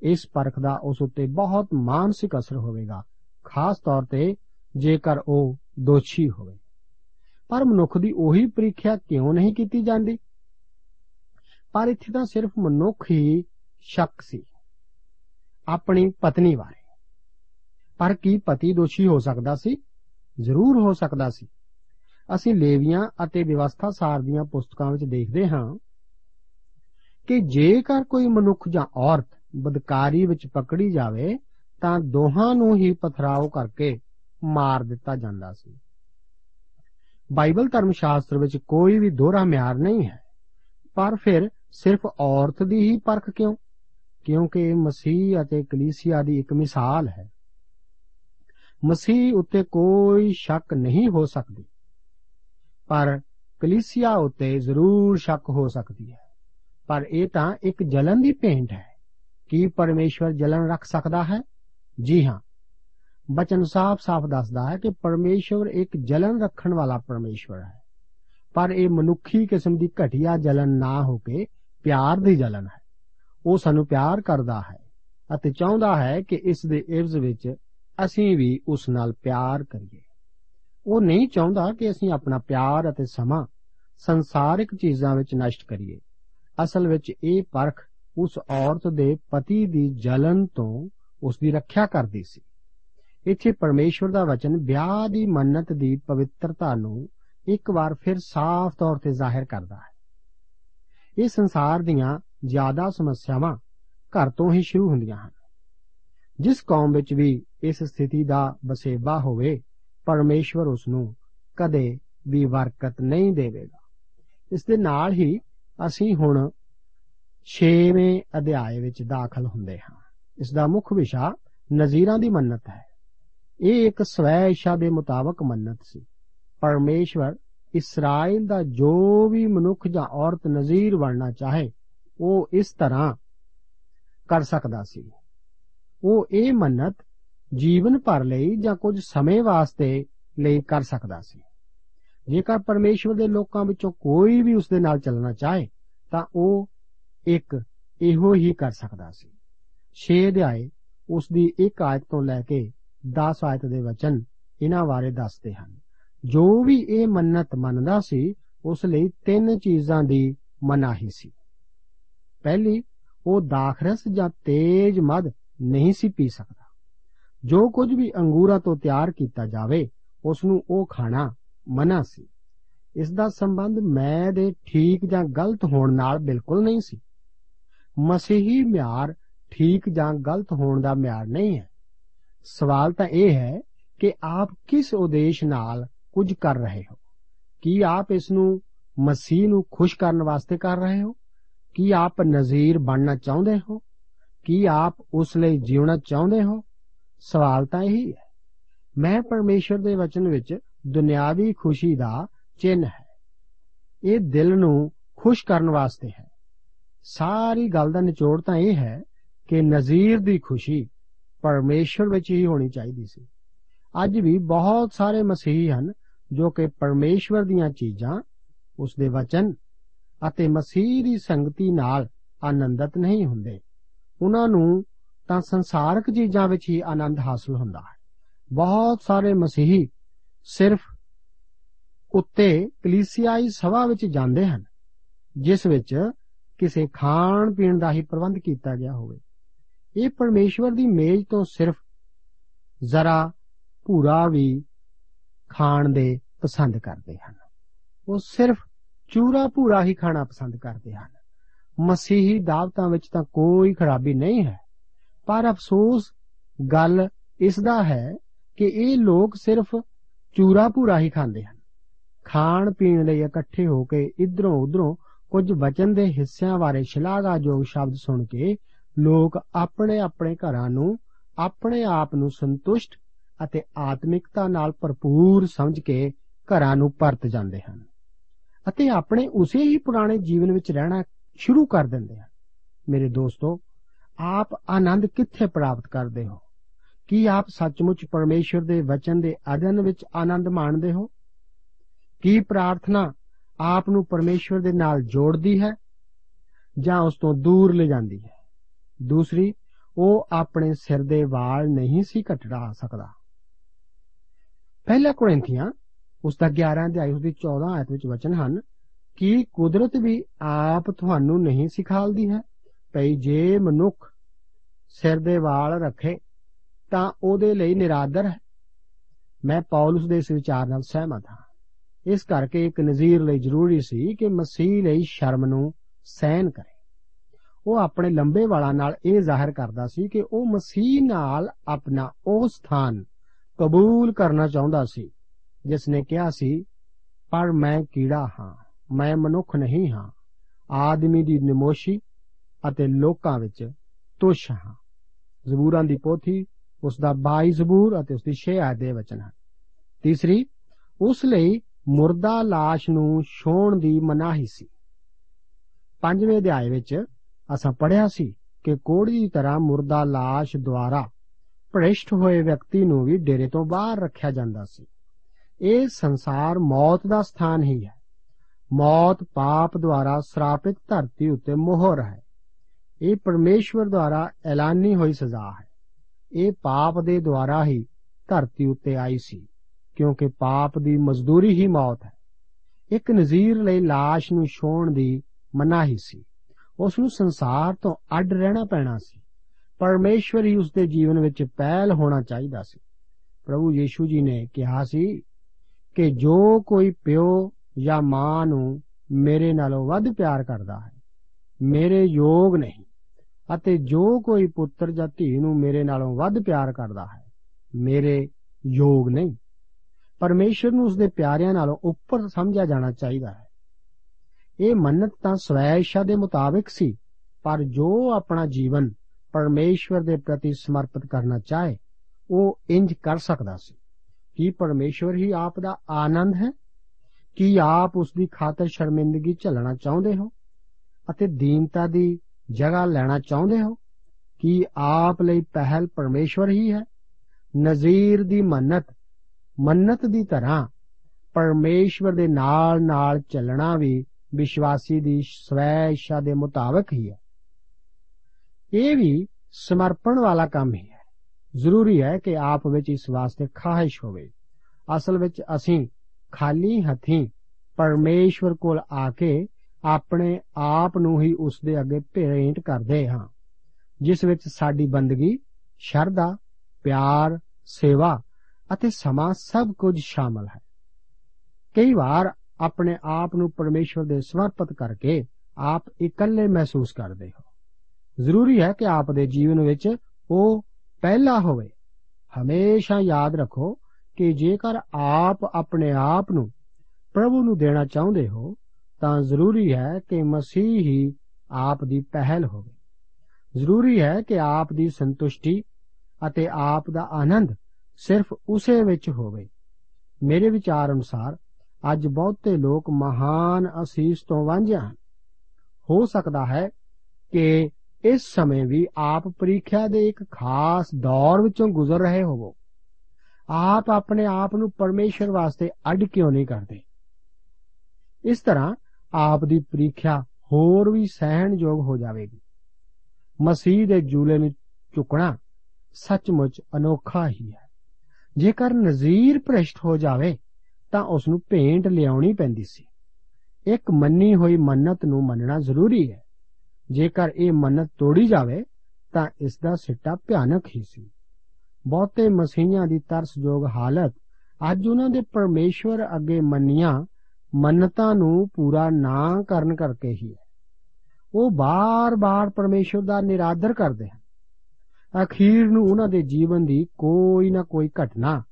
ਇਸ ਪਰਖ ਦਾ ਉਸ ਉੱਤੇ ਬਹੁਤ ਮਾਨਸਿਕ ਅਸਰ ਹੋਵੇਗਾ, ਖਾਸ ਤੌਰ ਤੇ ਜੇਕਰ ਉਹ ਦੋਸ਼ੀ ਹੋਵੇ। ਪਰ ਮਨੁੱਖ ਦੀ ਉਹੀ ਪ੍ਰੀਖਿਆ ਕਿਉਂ ਨਹੀਂ ਕੀਤੀ ਜਾਂਦੀ? ਪਰ ਇੱਥੇ ਤਾਂ ਸਿਰਫ ਮਨੁੱਖ ਹੀ ਸ਼ੱਕ ਸੀ, ਆਪਣੀ ਪਤਨੀ ਬਾਰੇ ਪਰ ਕੀ ਪਤੀ ਦੋਸ਼ੀ ਹੋ ਸਕਦਾ ਸੀ? ਜ਼ਰੂਰ ਹੋ ਸਕਦਾ ਸੀ। ਅਸੀਂ ਲੇਵੀਆਂ ਅਤੇ ਵਿਵਸਥਾ ਸਾਰ ਦੀਆਂ ਪੁਸਤਕਾਂ ਵਿੱਚ ਦੇਖਦੇ ਹਾਂ ਕਿ ਜੇਕਰ ਕੋਈ ਮਨੁੱਖ ਜਾਂ ਔਰਤ ਬਦਕਾਰੀ ਵਿੱਚ ਪਕੜੀ ਜਾਵੇ, ਤਾਂ ਦੋਹਾਂ ਨੂੰ ਹੀ ਪਥਰਾਓ ਕਰਕੇ ਮਾਰ ਦਿੱਤਾ ਜਾਂਦਾ ਸੀ। ਬਾਈਬਲ ਧਰਮ ਸ਼ਾਸਤਰ ਵਿੱਚ ਕੋਈ ਵੀ ਦੋਹਰਾ ਮਿਆਰ ਨਹੀਂ ਹੈ। ਪਰ ਫਿਰ ਸਿਰਫ ਔਰਤ ਦੀ ਹੀ ਪਰਖ ਕਿਉਂ? ਕਿਉਂਕਿ ਇਹ ਮਸੀਹ ਅਤੇ ਕਲੀਸਿਆ ਦੀ ਇੱਕ ਮਿਸਾਲ ਹੈ। ਮਸੀਹ ਉੱਤੇ ਕੋਈ ਸ਼ੱਕ ਨਹੀਂ ਹੋ ਸਕਦੀ। ਪਰ ਕਲੀਸਿਆ ਉੱਤੇ ਜ਼ਰੂਰ ਸ਼ੱਕ ਹੋ ਸਕਦੀ ਹੈ। ਪਰ ਇਹ ਤਾਂ ਇੱਕ ਜਲਨ ਦੀ ਭੇਂਟ ਹੈ। ਕੀ ਪਰਮੇਸ਼ਵਰ ਜਲਨ ਰੱਖ ਸਕਦਾ ਹੈ? ਜੀ ਹਾਂ। ਬਚਨ ਸਾਫ਼-ਸਾਫ਼ ਦੱਸਦਾ ਹੈ ਕਿ ਪਰਮੇਸ਼ਵਰ ਇੱਕ ਜਲਨ ਰੱਖਣ ਵਾਲਾ ਪਰਮੇਸ਼ਵਰ ਹੈ। ਪਰ ਇਹ ਮਨੁੱਖੀ ਕਿਸਮ ਦੀ ਘਟੀਆ ਜਲਨ ਨਾ ਹੋ ਕੇ ਪਿਆਰ ਦੀ ਜਲਨ ਹੈ। ਉਹ ਸਾਨੂੰ ਪਿਆਰ ਕਰਦਾ ਹੈ ਅਤੇ ਚਾਹੁੰਦਾ ਹੈ ਕਿ ਇਸ ਦੇ ਇਵਜ਼ ਵਿੱਚ ਅਸੀਂ ਵੀ ਉਸ ਨਾਲ ਪਿਆਰ ਕਰੀਏ। ਉਹ ਨਹੀਂ ਚਾਹੁੰਦਾ ਕਿ ਅਸੀਂ ਆਪਣਾ ਪਿਆਰ ਅਤੇ ਸਮਾਂ ਸੰਸਾਰਿਕ ਚੀਜ਼ਾਂ ਵਿੱਚ ਨਸ਼ਟ ਕਰੀਏ। ਅਸਲ ਵਿੱਚ ਇਹ ਪਰਖ ਉਸ ਔਰਤ ਦੇ ਪਤੀ ਦੀ ਜਲਨ ਤੋਂ ਉਸ ਦੀ ਰੱਖਿਆ ਕਰਦੀ ਸੀ। ਇੱਥੇ ਪਰਮੇਸ਼ਵਰ ਦਾ ਵਚਨ ਵਿਆਹ ਦੀ ਮੰਨਤ ਦੀ ਪਵਿੱਤਰਤਾ ਨੂੰ ਇੱਕ ਵਾਰ ਫਿਰ ਸਾਫ਼ ਤੌਰ ਤੇ ਜ਼ਾਹਿਰ ਕਰਦਾ ਹੈ। ਇਹ ਸੰਸਾਰ ਦੀਆਂ ਜ਼ਿਆਦਾ ਸਮੱਸਿਆਵਾਂ ਘਰ ਤੋਂ ਹੀ ਸ਼ੁਰੂ ਹੁੰਦੀਆਂ ਹਨ। ਜਿਸ ਕੌਮ ਵਿੱਚ ਵੀ ਇਸ ਸਥਿਤੀ ਦਾ ਬਸੇਬਾ ਹੋਵੇ, ਪਰਮੇਸ਼ਵਰ ਉਸ ਨੂੰ ਕਦੇ ਵੀ ਬਰਕਤ ਨਹੀਂ ਦੇਵੇਗਾ। ਇਸ ਦੇ ਨਾਲ ਹੀ ਅਸੀਂ ਹੁਣ 6ਵੇਂ ਅਧਿਆਏ ਵਿੱਚ ਦਾਖਲ ਹੁੰਦੇ ਹਾਂ। ਇਸ ਦਾ ਮੁੱਖ ਵਿਸ਼ਾ ਨਜ਼ੀਰਾਂ ਦੀ ਮੰਨਤ ਹੈ। ਇਹ ਇੱਕ ਸਵੈ ਇੱਛਾ ਦੇ ਮੁਤਾਬਕ ਮੰਨਤ ਸੀ। ਪਰਮੇਸ਼ਵਰ ਇਸਰਾਇਲ ਦਾ ਜੋ ਵੀ ਮਨੁੱਖ ਜਾਂ ਔਰਤ ਨਜ਼ੀਰ ਬਣਨਾ ਚਾਹੇ, ਉਹ ਇਸ ਤਰ੍ਹਾਂ ਕਰ ਸਕਦਾ ਸੀ। ਉਹ ਇਹ ਮੰਨਤ ਜੀਵਨ ਭਰ ਲਈ ਜਾਂ ਕੁਝ ਸਮੇਂ ਵਾਸਤੇ ਲਈ ਕਰ ਸਕਦਾ ਸੀ। ਜੇਕਰ ਪਰਮੇਸ਼ਵਰ ਦੇ ਲੋਕਾਂ ਵਿੱਚੋਂ ਕੋਈ ਵੀ ਉਸ ਦੇ ਨਾਲ ਚੱਲਣਾ ਚਾਹੇ, ਤਾਂ ਉਹ ਇੱਕ ਇਹੋ ਹੀ ਕਰ ਸਕਦਾ ਸੀ। 6 ਅਧਿਆਏ ਉਸ ਦੀ ਇੱਕ ਆਇਤ ਤੋਂ ਲੈ ਕੇ 10 ਆਇਤ ਦੇ ਵਚਨ ਇਹਨਾਂ ਬਾਰੇ ਦੱਸਦੇ ਹਨ। ਜੋ ਵੀ ਇਹ ਮੰਨਤ ਮੰਨਦਾ ਸੀ, ਉਸ ਲਈ ਤਿੰਨ ਚੀਜ਼ਾਂ ਦੀ ਮਨਾਹੀ ਸੀ। ਪਹਿਲੀ, ਉਹ ਦਾਖਰਸ ਜਾਂ ਤੇਜ਼ ਮਦ ਨਹੀਂ ਸੀ ਪੀ ਸਕਦਾ। ਜੋ ਕੁਝ ਵੀ ਅੰਗੂਰਾਂ ਤੋਂ ਤਿਆਰ ਕੀਤਾ ਜਾਵੇ, ਉਸ ਨੂੰ ਉਹ ਖਾਣਾ ਮਨਾ ਸੀ। ਇਸ ਦਾ ਸੰਬੰਧ ਮੈਂ ਦੇ ਠੀਕ ਜਾਂ ਗਲਤ ਹੋਣ ਨਾਲ ਬਿਲਕੁਲ ਨਹੀਂ ਸੀ। ਮਸੀਹੀ ਮਿਆਰ ਠੀਕ ਜਾਂ ਗਲਤ ਹੋਣ ਦਾ ਮਿਆਰ ਨਹੀਂ ਹੈ। ਸਵਾਲ ਤਾਂ ਇਹ ਹੈ ਕਿ ਆਪ ਕਿਸ ਉਦੇਸ਼ ਨਾਲ ਕੁਝ ਕਰ ਰਹੇ ਹੋ? ਕੀ ਆਪ ਇਸ ਨੂੰ ਮਸੀਹ ਨੂੰ ਖੁਸ਼ ਕਰਨ ਵਾਸਤੇ ਕਰ ਰਹੇ ਹੋ? ਕੀ ਆਪ ਨਜ਼ੀਰ ਬਣਨਾ ਚਾਹੁੰਦੇ ਹੋ? ਕੀ ਆਪ ਉਸ ਲਈ ਜਿਉਣਾ ਚਾਹੁੰਦੇ ਹੋ? ਸਵਾਲ ਤਾਂ ਇਹੀ ਹੈ। ਮੈਂ ਪਰਮੇਸ਼ਰ ਦੇ ਵਚਨ ਵਿੱਚ ਦੁਨਿਆਵੀ ਖੁਸ਼ੀ ਦਾ ਚਿੰਨ ਹੈ। ਇਹ ਦਿਲ ਨੂੰ ਖੁਸ਼ ਕਰਨ ਵਾਸਤੇ ਹੈ। ਸਾਰੀ ਗੱਲ ਦਾ ਨਿਚੋੜ ਤਾਂ ਇਹ ਹੈ ਕਿ ਨਜ਼ੀਰ ਦੀ ਖੁਸ਼ੀ ਪਰਮੇਸ਼ਰ ਵਿੱਚ ਹੀ ਹੋਣੀ ਚਾਹੀਦੀ ਸੀ। ਅੱਜ ਵੀ ਬਹੁਤ ਸਾਰੇ ਮਸੀਹੀ ਹਨ ਜੋ ਕਿ ਪਰਮੇਸ਼ਵਰ ਦੀਆਂ ਚੀਜ਼ਾਂ, ਉਸ ਦੇ ਵਚਨ ਅਤੇ ਮਸੀਹ ਦੀ ਸੰਗਤੀ ਨਾਲ ਆਨੰਦਿਤ ਨਹੀਂ ਹੁੰਦੇ। ਉਹਨਾਂ ਨੂੰ ਤਾਂ ਸੰਸਾਰਕ ਚੀਜ਼ਾਂ ਵਿੱਚ ਹੀ ਆਨੰਦ ਹਾਸਲ ਹੁੰਦਾ ਹੈ। ਬਹੁਤ ਸਾਰੇ ਮਸੀਹੀ ਸਿਰਫ ਉੱਤੇ ਕਲੀਸਿਆਈ ਸਭਾ ਵਿੱਚ ਜਾਂਦੇ ਹਨ, ਜਿਸ ਵਿੱਚ ਕਿਸੇ ਖਾਣ ਪੀਣ ਦਾ ਹੀ ਪ੍ਰਬੰਧ ਕੀਤਾ ਗਿਆ ਹੋਵੇ। ਇਹ ਪਰਮੇਸ਼ਵਰ ਦੀ ਮੇਜ਼ ਤੋਂ ਸਿਰਫ ਜ਼ਰਾ ਭੂਰਾ ਵੀ ਖਾਣ ਦੇ ਪਸੰਦ ਕਰਦੇ ਹਨ। ਉਹ ਸਿਰਫ ਚੂਰਾ ਭੂਰਾ ਹੀ ਖਾਣਾ ਪਸੰਦ ਕਰਦੇ ਹਨ। ਮਸੀਹੀ ਦਾਵਤਾਂ ਵਿੱਚ ਤਾਂ ਕੋਈ ਖਰਾਬੀ ਨਹੀਂ ਹੈ। ਪਰ ਅਫਸੋਸ ਗੱਲ ਇਸ ਦਾ ਹੈ ਕਿ ਇਹ ਲੋਕ ਸਿਰਫ ਚੂਰਾ ਭੂਰਾ ਹੀ ਖਾਂਦੇ ਹਨ। ਖਾਣ ਪੀਣ ਲਈ ਇਕੱਠੇ ਹੋ ਕੇ ਇਧਰੋਂ ਉਧਰੋਂ ਕੁਝ ਬਚਨ ਦੇ ਹਿੱਸਿਆਂ ਬਾਰੇ ਸ਼ਲਾਘਾਯੋਗ ਸ਼ਬਦ ਸੁਣ ਕੇ ਲੋਕ ਆਪਣੇ ਆਪਣੇ ਘਰਾਂ ਨੂੰ, ਆਪਣੇ ਆਪ ਨੂੰ ਸੰਤੁਸ਼ਟ ਅਤੇ ਆਤਮਿਕਤਾ ਨਾਲ ਭਰਪੂਰ ਸਮਝ ਕੇ ਘਰਾਂ ਨੂੰ ਪਰਤ ਜਾਂਦੇ ਹਨ ਅਤੇ ਆਪਣੇ ਉਸੇ ਹੀ ਪੁਰਾਣੇ ਜੀਵਨ ਵਿੱਚ ਰਹਿਣਾ ਸ਼ੁਰੂ ਕਰ ਦਿੰਦੇ ਹਨ। ਮੇਰੇ ਦੋਸਤੋ, ਆਪ ਆਨੰਦ ਕਿੱਥੇ ਪ੍ਰਾਪਤ ਕਰਦੇ ਹੋ? ਕੀ ਆਪ ਸੱਚਮੁੱਚ ਪਰਮੇਸ਼ਰ ਦੇ ਵਚਨ ਦੇ ਅਧਿਨ ਵਿੱਚ ਆਨੰਦ ਮਾਣਦੇ ਹੋ? ਕੀ ਪ੍ਰਾਰਥਨਾ ਆਪ ਨੂੰ ਪਰਮੇਸ਼ਰ ਦੇ ਨਾਲ ਜੋੜਦੀ ਹੈ ਜਾਂ ਉਸ ਤੋਂ ਦੂਰ ਲੈ ਜਾਂਦੀ ਹੈ? ਦੂਸਰੀ, ਉਹ ਆਪਣੇ ਸਿਰ ਦੇ ਵਾਲ ਨਹੀਂ ਸੀ ਘਟੜਾ ਸਕਦਾ। ਪਹਿਲਾ ਕੋਰਿੰਥੀਆਂ, ਉਸ ਦਾ 11 ਅਧਿਆਇ, ਉਸ ਦੀ 14 ਆਇਤ ਵਿੱਚ ਵਚਨ ਹਨ ਕਿ ਕੁਦਰਤ ਵੀ ਆਪ ਤੁਹਾਨੂੰ ਨਹੀਂ ਸਿਖਾਲਦੀ ਹੈ। ਭਈ ਜੇ ਮਨੁੱਖ ਸਿਰ ਦੇ ਵਾਲ ਰੱਖੇ, ਤਾਂ ਉਹਦੇ ਲਈ ਨਿਰਾਦਰ ਹੈ। ਮੈਂ ਪੌਲਸ ਦੇ ਇਸ ਵਿਚਾਰ ਨਾਲ ਸਹਿਮਤ ਹਾਂ। ਇਸ ਕਰਕੇ ਇੱਕ ਨਜ਼ੀਰ ਲਈ ਜ਼ਰੂਰੀ ਸੀ ਕਿ ਮਸੀਹ ਲਈ ਸ਼ਰਮ ਨੂੰ ਸਹਿਨ ਕਰੇ। ਉਹ ਆਪਣੇ ਲੰਬੇ ਵਾਲਾਂ ਨਾਲ ਇਹ ਜ਼ਾਹਿਰ ਕਰਦਾ ਸੀ ਕਿ ਉਹ ਮਸੀਹ ਨਾਲ ਆਪਣਾ ਉਹ ਸਥਾਨ ਕਬੂਲ ਕਰਨਾ ਚਾਹੁੰਦਾ ਸੀ ਜਿਸ ਨੇ ਕਿਹਾ ਸੀ ਪਰ ਮੈਂ ਕੀੜਾ ਹਾਂ ਮੈਂ ਮਨੁੱਖ ਨਹੀਂ ਹਾਂ ਆਦਮੀ ਦੀ ਨਿਮੋਸ਼ੀ ਅਤੇ ਲੋਕਾਂ ਵਿੱਚ ਤੁਸ਼ ਹਾਂ ਜ਼ਬੂਰਾਂ ਦੀ ਪੋਥੀ ਉਸ ਦਾ 22 ਜ਼ਬੂਰ ਅਤੇ ਉਸ ਦੀ 6 ਆਇਤ ਦੇ ਵਚਨ ਹਨ ਤੀਸਰੀ ਉਸ ਲਈ ਮੁਰਦਾ লাশ ਨੂੰ ਛੋਣ ਦੀ ਮਨਾਹੀ ਸੀ ਪੰਜਵੇਂ ਅਧਿਆਏ ਵਿੱਚ ਅਸਾਂ ਪੜਿਆ ਸੀ ਕਿ ਕੋੜੀ ਦੀ ਤਰ੍ਹਾਂ ਮੁਰਦਾ লাশ ਦੁਆਰਾ ਭ੍ਰਿਸ਼ਟ ਹੋਏ ਵਿਅਕਤੀ ਨੂੰ ਵੀ ਡੇਰੇ ਤੋਂ ਬਾਹਰ ਰੱਖਿਆ ਜਾਂਦਾ ਸੀ। ਇਹ ਸੰਸਾਰ ਮੌਤ ਦਾ ਸਥਾਨ ਹੀ ਹੈ। ਮੌਤ ਪਾਪ ਦੁਆਰਾ ਸਰਾਪਿਤ ਧਰਤੀ ਉੱਤੇ ਮੋਹਰ ਹੈ। ਇਹ ਪਰਮੇਸ਼ਵਰ ਦੁਆਰਾ ਐਲਾਨੀ ਹੋਈ ਸਜ਼ਾ ਹੈ। ਇਹ ਪਾਪ ਦੇ ਦੁਆਰਾ ਹੀ ਧਰਤੀ ਉੱਤੇ ਆਈ ਸੀ, ਕਿਉਂਕਿ ਪਾਪ ਦੀ ਮਜ਼ਦੂਰੀ ਹੀ ਮੌਤ ਹੈ। ਇੱਕ ਨਜ਼ੀਰ ਲਈ লাশ ਨੂੰ ਛੋਣ ਦੀ ਮਨਾਹੀ ਸੀ। ਉਸ ਨੂੰ ਸੰਸਾਰ ਤੋਂ ਅੱਡ ਰਹਿਣਾ ਪੈਣਾ ਸੀ। ਪਰਮੇਸ਼ਵਰ ਹੀ ਉਸ ਦੇ ਜੀਵਨ ਵਿੱਚ ਪਹਿਲ ਹੋਣਾ ਚਾਹੀਦਾ ਸੀ। ਪ੍ਰਭੂ ਯੀਸ਼ੂ ਜੀ ਨੇ ਕਿਹਾ ਸੀ ਕਿ ਜੋ ਕੋਈ ਪਿਓ ਜਾਂ ਮਾਂ ਨੂੰ ਮੇਰੇ ਨਾਲੋਂ ਵੱਧ ਪਿਆਰ ਕਰਦਾ ਹੈ, ਮੇਰੇ ਯੋਗ ਨਹੀਂ, ਅਤੇ ਜੋ ਕੋਈ ਪੁੱਤਰ ਜਾਂ ਧੀ ਨੂੰ ਮੇਰੇ ਨਾਲੋਂ ਵੱਧ ਪਿਆਰ ਕਰਦਾ ਹੈ, ਮੇਰੇ ਯੋਗ ਨਹੀਂ। ਪਰਮੇਸ਼ਰ ਨੂੰ ਉਸਦੇ ਪਿਆਰਿਆਂ ਨਾਲੋਂ ਉੱਪਰ ਸਮਝਿਆ ਜਾਣਾ ਚਾਹੀਦਾ ਹੈ। ਇਹ ਮੰਨਤ ਤਾਂ ਸਵੈ ਇੱਛਾ ਦੇ ਮੁਤਾਬਿਕ ਸੀ, ਪਰ ਜੋ ਆਪਣਾ ਜੀਵਨ ਪਰਮੇਸ਼ਵਰ ਦੇ ਪ੍ਰਤੀ ਸਮਰਪਿਤ ਕਰਨਾ ਚਾਹੇ, ਉਹ ਇੰਜ ਕਰ ਸਕਦਾ ਸੀ। ਕੀ ਪਰਮੇਸ਼ਵਰ ਹੀ ਆਪ ਦਾ ਆਨੰਦ ਹੈ? ਕੀ ਆਪ ਉਸ ਦੀ ਖਾਤਰ ਸ਼ਰਮਿੰਦਗੀ ਝੱਲਣਾ ਚਾਹੁੰਦੇ ਹੋ? ਅਤੇ ਦੀਨਤਾ ਦੀ ਜਗ੍ਹਾ ਲੈਣਾ ਚਾਹੁੰਦੇ ਹੋ? ਕੀ ਆਪ ਲਈ ਪਹਿਲ ਪਰਮੇਸ਼ਵਰ ਹੀ ਹੈ? ਨਜ਼ੀਰ ਦੀ ਮੰਨਤ ਮੰਨਤ ਦੀ ਤਰ੍ਹਾਂ ਪਰਮੇਸ਼ਵਰ ਦੇ ਨਾਲ ਨਾਲ ਚੱਲਣਾ ਵੀ ਵਿਸ਼ਵਾਸੀ ਦੀ ਸਵੈ ਇੱਛਾ ਦੇ ਮੁਤਾਬਕ ਹੀ ਹੈ। ਇਹ ਵੀ ਸਮਰਪਣ ਵਾਲਾ ਕੰਮ ਹੀ ਹੈ। ਜ਼ਰੂਰੀ ਹੈ ਕਿ ਆਪ ਵਿੱਚ ਇਸ ਵਾਸਤੇ ਖਾਹਿਸ਼ ਹੋਵੇ। ਅਸਲ ਵਿੱਚ ਅਸੀਂ ਖਾਲੀ ਹੱਥੀਂ ਪਰਮੇਸ਼ਵਰ ਕੋਲ ਆ ਕੇ ਆਪਣੇ ਆਪ ਨੂੰ ਹੀ ਉਸ ਦੇ ਅੱਗੇ ਭੇਂਟ ਕਰਦੇ ਹਾਂ, ਜਿਸ ਵਿੱਚ ਸਾਡੀ ਬੰਦਗੀ, ਸ਼ਰਧਾ, ਪਿਆਰ, ਸੇਵਾ ਅਤੇ ਸਮਾਂ ਸਭ ਕੁਝ ਸ਼ਾਮਲ ਹੈ। ਕਈ ਵਾਰ ਆਪਣੇ ਆਪ ਨੂੰ ਪਰਮੇਸ਼ਵਰ ਦੇ ਸਮਰਪਿਤ ਕਰਕੇ ਆਪ ਇਕੱਲੇ ਮਹਿਸੂਸ ਕਰਦੇ ਹੋ। ਜ਼ਰੂਰੀ ਹੈ ਕਿ ਆਪ ਦੇ ਜੀਵਨ ਵਿੱਚ ਉਹ ਪਹਿਲਾ ਹੋਵੇ। ਹਮੇਸ਼ਾ ਯਾਦ ਰੱਖੋ ਕਿ ਜੇਕਰ ਆਪ ਆਪਣੇ ਆਪ ਨੂੰ ਪ੍ਰਭੂ ਨੂੰ ਦੇਣਾ ਚਾਹੁੰਦੇ ਹੋ, ਤਾਂ ਜ਼ਰੂਰੀ ਹੈ ਕਿ ਮਸੀਹ ਹੀ ਆਪ ਦੀ ਪਹਿਲ ਹੋਵੇ। ਜ਼ਰੂਰੀ ਹੈ ਕਿ ਆਪ ਦੀ ਸੰਤੁਸ਼ਟੀ ਅਤੇ ਆਪ ਦਾ ਆਨੰਦ ਸਿਰਫ ਉਸੇ ਵਿੱਚ ਹੋਵੇ। ਮੇਰੇ ਵਿਚਾਰ ਅਨੁਸਾਰ ਅੱਜ ਬਹੁਤੇ ਲੋਕ ਮਹਾਨ ਅਸੀਸ ਤੋਂ ਵਾਂਝੇ ਹਨ। ਹੋ ਸਕਦਾ ਹੈ ਕਿ ਇਸ ਸਮੇਂ ਵੀ ਆਪ ਪ੍ਰੀਖਿਆ ਦੇ ਇੱਕ ਖਾਸ ਦੌਰ ਵਿੱਚੋਂ ਗੁਜ਼ਰ ਰਹੇ ਹੋਵੋ। ਆਪ ਆਪਣੇ ਆਪ ਨੂੰ ਪਰਮੇਸ਼ਰ ਵਾਸਤੇ ਅੱਡ ਕਿਉਂ ਨਹੀਂ ਕਰਦੇ? ਇਸ ਤਰ੍ਹਾਂ ਆਪ ਦੀ ਪ੍ਰੀਖਿਆ ਹੋਰ ਵੀ ਸਹਿਣਯੋਗ ਹੋ ਜਾਵੇਗੀ। ਮਸੀਹ ਦੇ ਜੂਲੇ ਨੂੰ ਝੁਕਣਾ ਸੱਚਮੁੱਚ ਅਨੋਖਾ ਹੀ ਹੈ। ਜੇਕਰ ਨਜ਼ੀਰ ਭ੍ਰਿਸ਼ਟ ਹੋ ਜਾਵੇ, ਤਾਂ ਉਸ ਨੂੰ ਭੇਂਟ ਲਿਆਉਣੀ ਪੈਂਦੀ ਸੀ। ਇੱਕ ਮੰਨੀ ਹੋਈ ਮੰਨਤ ਨੂੰ ਮੰਨਣਾ ਜ਼ਰੂਰੀ ਹੈ। ਜੇਕਰ ਇਹ ਮੰਨਤ ਤੋੜੀ ਜਾਵੇ, ਤਾਂ ਇਸ ਦਾ ਸਿੱਟਾ ਭਿਆਨਕ ਹੀ ਸੀ। ਬਹੁਤੇ ਮਸੀਹਾਂ ਦੀ ਤਰਸਯੋਗ ਹਾਲਤ ਅੱਜ ਉਹਨਾਂ ਦੇ ਪਰਮੇਸ਼ਵਰ ਅੱਗੇ ਮੰਨੀਆਂ ਮੰਨਤਾਂ ਨੂੰ ਪੂਰਾ ਨਾ ਕਰਨ ਕਰਕੇ ਹੀ ਹੈ। ਉਹ ਬਾਰ-ਬਾਰ ਪਰਮੇਸ਼ਵਰ ਦਾ ਨਿਰਾਦਰ ਕਰਦੇ ਹਨ। ਅਖੀਰ ਨੂੰ ਉਹਨਾਂ ਦੇ ਜੀਵਨ ਦੀ ਕੋਈ ਨਾ ਕੋਈ ਘਟਨਾ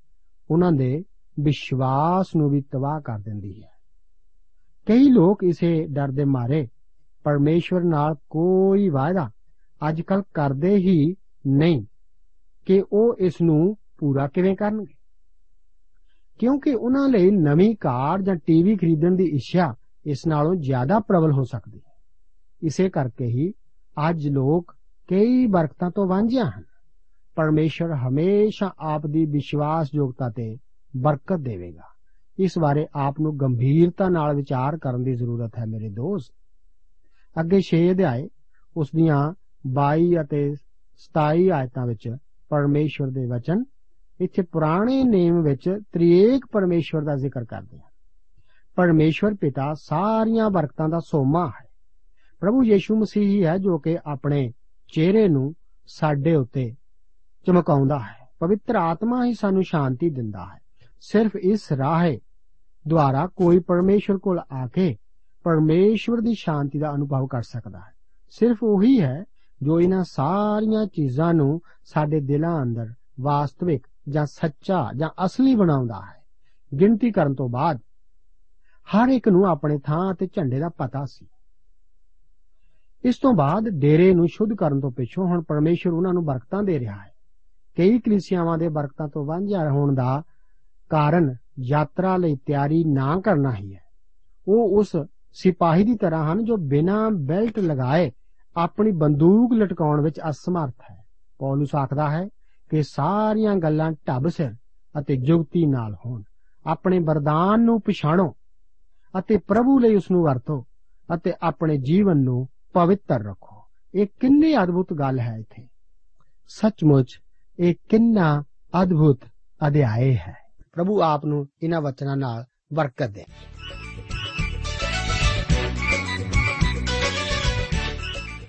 ਉਹਨਾਂ ਦੇ ਵਿਸ਼ਵਾਸ ਨੂੰ ਵੀ ਤਬਾਹ ਕਰ ਦਿੰਦੀ ਹੈ। ਕਈ ਲੋਕ ਇਸੇ ਡਰ ਦੇ ਮਾਰੇ ਪਰਮੇਸ਼ਵਰ ਨਾਲ ਕੋਈ ਵਾਅਦਾ ਅੱਜਕੱਲ ਕਰਦੇ ਹੀ ਨਹੀਂ ਕਿ ਉਹ ਇਸ ਨੂੰ ਪੂਰਾ ਕਿਵੇਂ ਕਰਨਗੇ। ਕਿਉਂਕਿ ਉਹਨਾਂ ਲਈ ਨਵੀਂ ਕਾਰ ਜਾਂ ਟੀਵੀ ਖਰੀਦਣ ਦੀ ਇੱਛਾ ਇਸ ਨਾਲੋਂ ਜ਼ਿਆਦਾ ਪ੍ਰਬਲ ਹੋ ਸਕਦੀ ਹੈ। ਇਸੇ ਕਰਕੇ ਹੀ ਅੱਜ ਲੋਕ ਕਈ ਬਰਕਤਾਂ ਤੋਂ ਵਾਂਝੇ ਹਨ। ਪਰਮੇਸ਼ਰ ਹਮੇਸ਼ਾ ਆਪ ਦੀ ਵਿਸ਼ਵਾਸਯੋਗਤਾ ਤੇ ਬਰਕਤ ਦੇਵੇਗਾ। ਇਸ ਬਾਰੇ ਆਪ ਨੂੰ ਗੰਭੀਰਤਾ ਨਾਲ ਵਿਚਾਰ ਕਰਨ ਦੀ ਜ਼ਰੂਰਤ ਹੈ, ਮੇਰੇ ਦੋਸਤ। ਅੱਗੇ 6 ਅਧਿਆਏ, ਉਸ ਦੀਆਂ 22 ਅਤੇ 27 ਆਇਤਾਂ ਵਿੱਚ ਪਰਮੇਸ਼ਰ ਦੇ ਵਚਨ, ਇੱਥੇ ਪੁਰਾਣੇ ਨੇਮ ਵਿੱਚ ਤ੍ਰਿਏਕ ਪਰਮੇਸ਼ਰ ਦਾ ਜ਼ਿਕਰ ਕਰਦੇ ਹਨ ਪਰਮੇਸ਼ਰ ਪਿਤਾ ਸਾਰੀਆਂ ਬਰਕਤਾਂ ਦਾ ਸੋਮਾ ਹੈ। ਪ੍ਰਭੂ ਯੀਸ਼ੂ ਮਸੀਹ ਹੀ ਹੈ ਜੋ ਕਿ ਆਪਣੇ ਚਿਹਰੇ ਨੂੰ ਸਾਡੇ ਉੱਤੇ ਚਮਕਾਉਂਦਾ ਹੈ। ਪਵਿੱਤਰ ਆਤਮਾ ਹੀ ਸਾਨੂੰ ਸ਼ਾਂਤੀ ਦਿੰਦਾ ਹੈ। ਸਿਰਫ ਇਸ ਰਾਹੇ ਦੁਆਰਾ ਕੋਈ ਪਰਮੇਸ਼ਰ ਕੋਲ ਆ ਕੇ ਪਰਮੇਸ਼ਵਰ ਦੀ ਸ਼ਾਂਤੀ ਦਾ ਅਨੁਭਵ ਕਰ ਸਕਦਾ ਹੈ। ਸਿਰਫ ਉਹੀ ਹੈ ਜੋ ਇਹਨਾਂ ਸਾਰੀਆਂ ਚੀਜ਼ਾਂ ਨੂੰ ਸਾਡੇ ਦਿਲਾਂ ਅੰਦਰ ਵਾਸਤਵਿਕ ਜਾਂ ਸੱਚਾ ਜਾਂ ਅਸਲੀ ਬਣਾਉਂਦਾ ਹੈ। ਗਿਣਤੀ ਕਰਨ ਤੋਂ ਬਾਅਦ ਹਰ ਇੱਕ ਨੂੰ ਆਪਣੇ ਥਾਂ ਅਤੇ ਝੰਡੇ ਦਾ ਪਤਾ ਸੀ। ਇਸ ਤੋਂ ਬਾਅਦ ਡੇਰੇ ਨੂੰ ਸ਼ੁੱਧ ਕਰਨ ਤੋਂ ਪਿੱਛੋਂ ਹੁਣ ਪਰਮੇਸ਼ਰ ਉਹਨਾਂ ਨੂੰ ਬਰਕਤਾਂ ਦੇ ਰਿਹਾ ਹੈ। ਕਈ ਕਲੀਸਿਆਵਾਂ ਦੇ ਬਰਕਤਾਂ ਤੋਂ ਵਾਂਝਾ ਹੋਣ ਦਾ ਕਾਰਨ ਯਾਤਰਾ ਲਈ ਤਿਆਰੀ ਨਾ ਕਰਨਾ ਹੀ ਹੈ। ਉਹ ਉਸ ਸਿਪਾਹੀ ਦੀ ਤਰ੍ਹਾਂ ਹਨ ਜੋ ਬਿਨਾਂ ਬੈਲਟ ਲਗਾਏ ਆਪਣੀ ਬੰਦੂਕ ਲਟਕਾਉਣ ਵਿੱਚ ਅਸਮਰਥ ਹੈ। ਪੌਲਸ ਆਖਦਾ ਹੈ ਕਿ ਸਾਰੀਆਂ ਗੱਲਾਂ ਢੱਬ ਸਿਰ ਅਤੇ ਜੁਗਤੀ ਨਾਲ ਹੋਣ। ਆਪਣੇ ਵਰਦਾਨ ਨੂੰ ਪਛਾਣੋ ਅਤੇ ਪ੍ਰਭੂ ਲਈ ਉਸ ਨੂੰ ਵਰਤੋ ਅਤੇ ਆਪਣੇ ਜੀਵਨ ਨੂੰ ਪਵਿੱਤਰ ਰੱਖੋ। ਇਹ ਕਿੰਨੀ ਅਦਭੁਤ ਗੱਲ ਹੈ ਇੱਥੇ। ਸੱਚਮੁੱਚ ਇਹ ਕਿੰਨਾ ਅਦਭੁਤ ਅਧਿਆਇ ਹੈ। ਪ੍ਰਭੂ ਆਪ ਨੂੰ ਇਹਨਾਂ ਵਚਨਾਂ ਨਾਲ ਬਰਕਤ ਦੇ।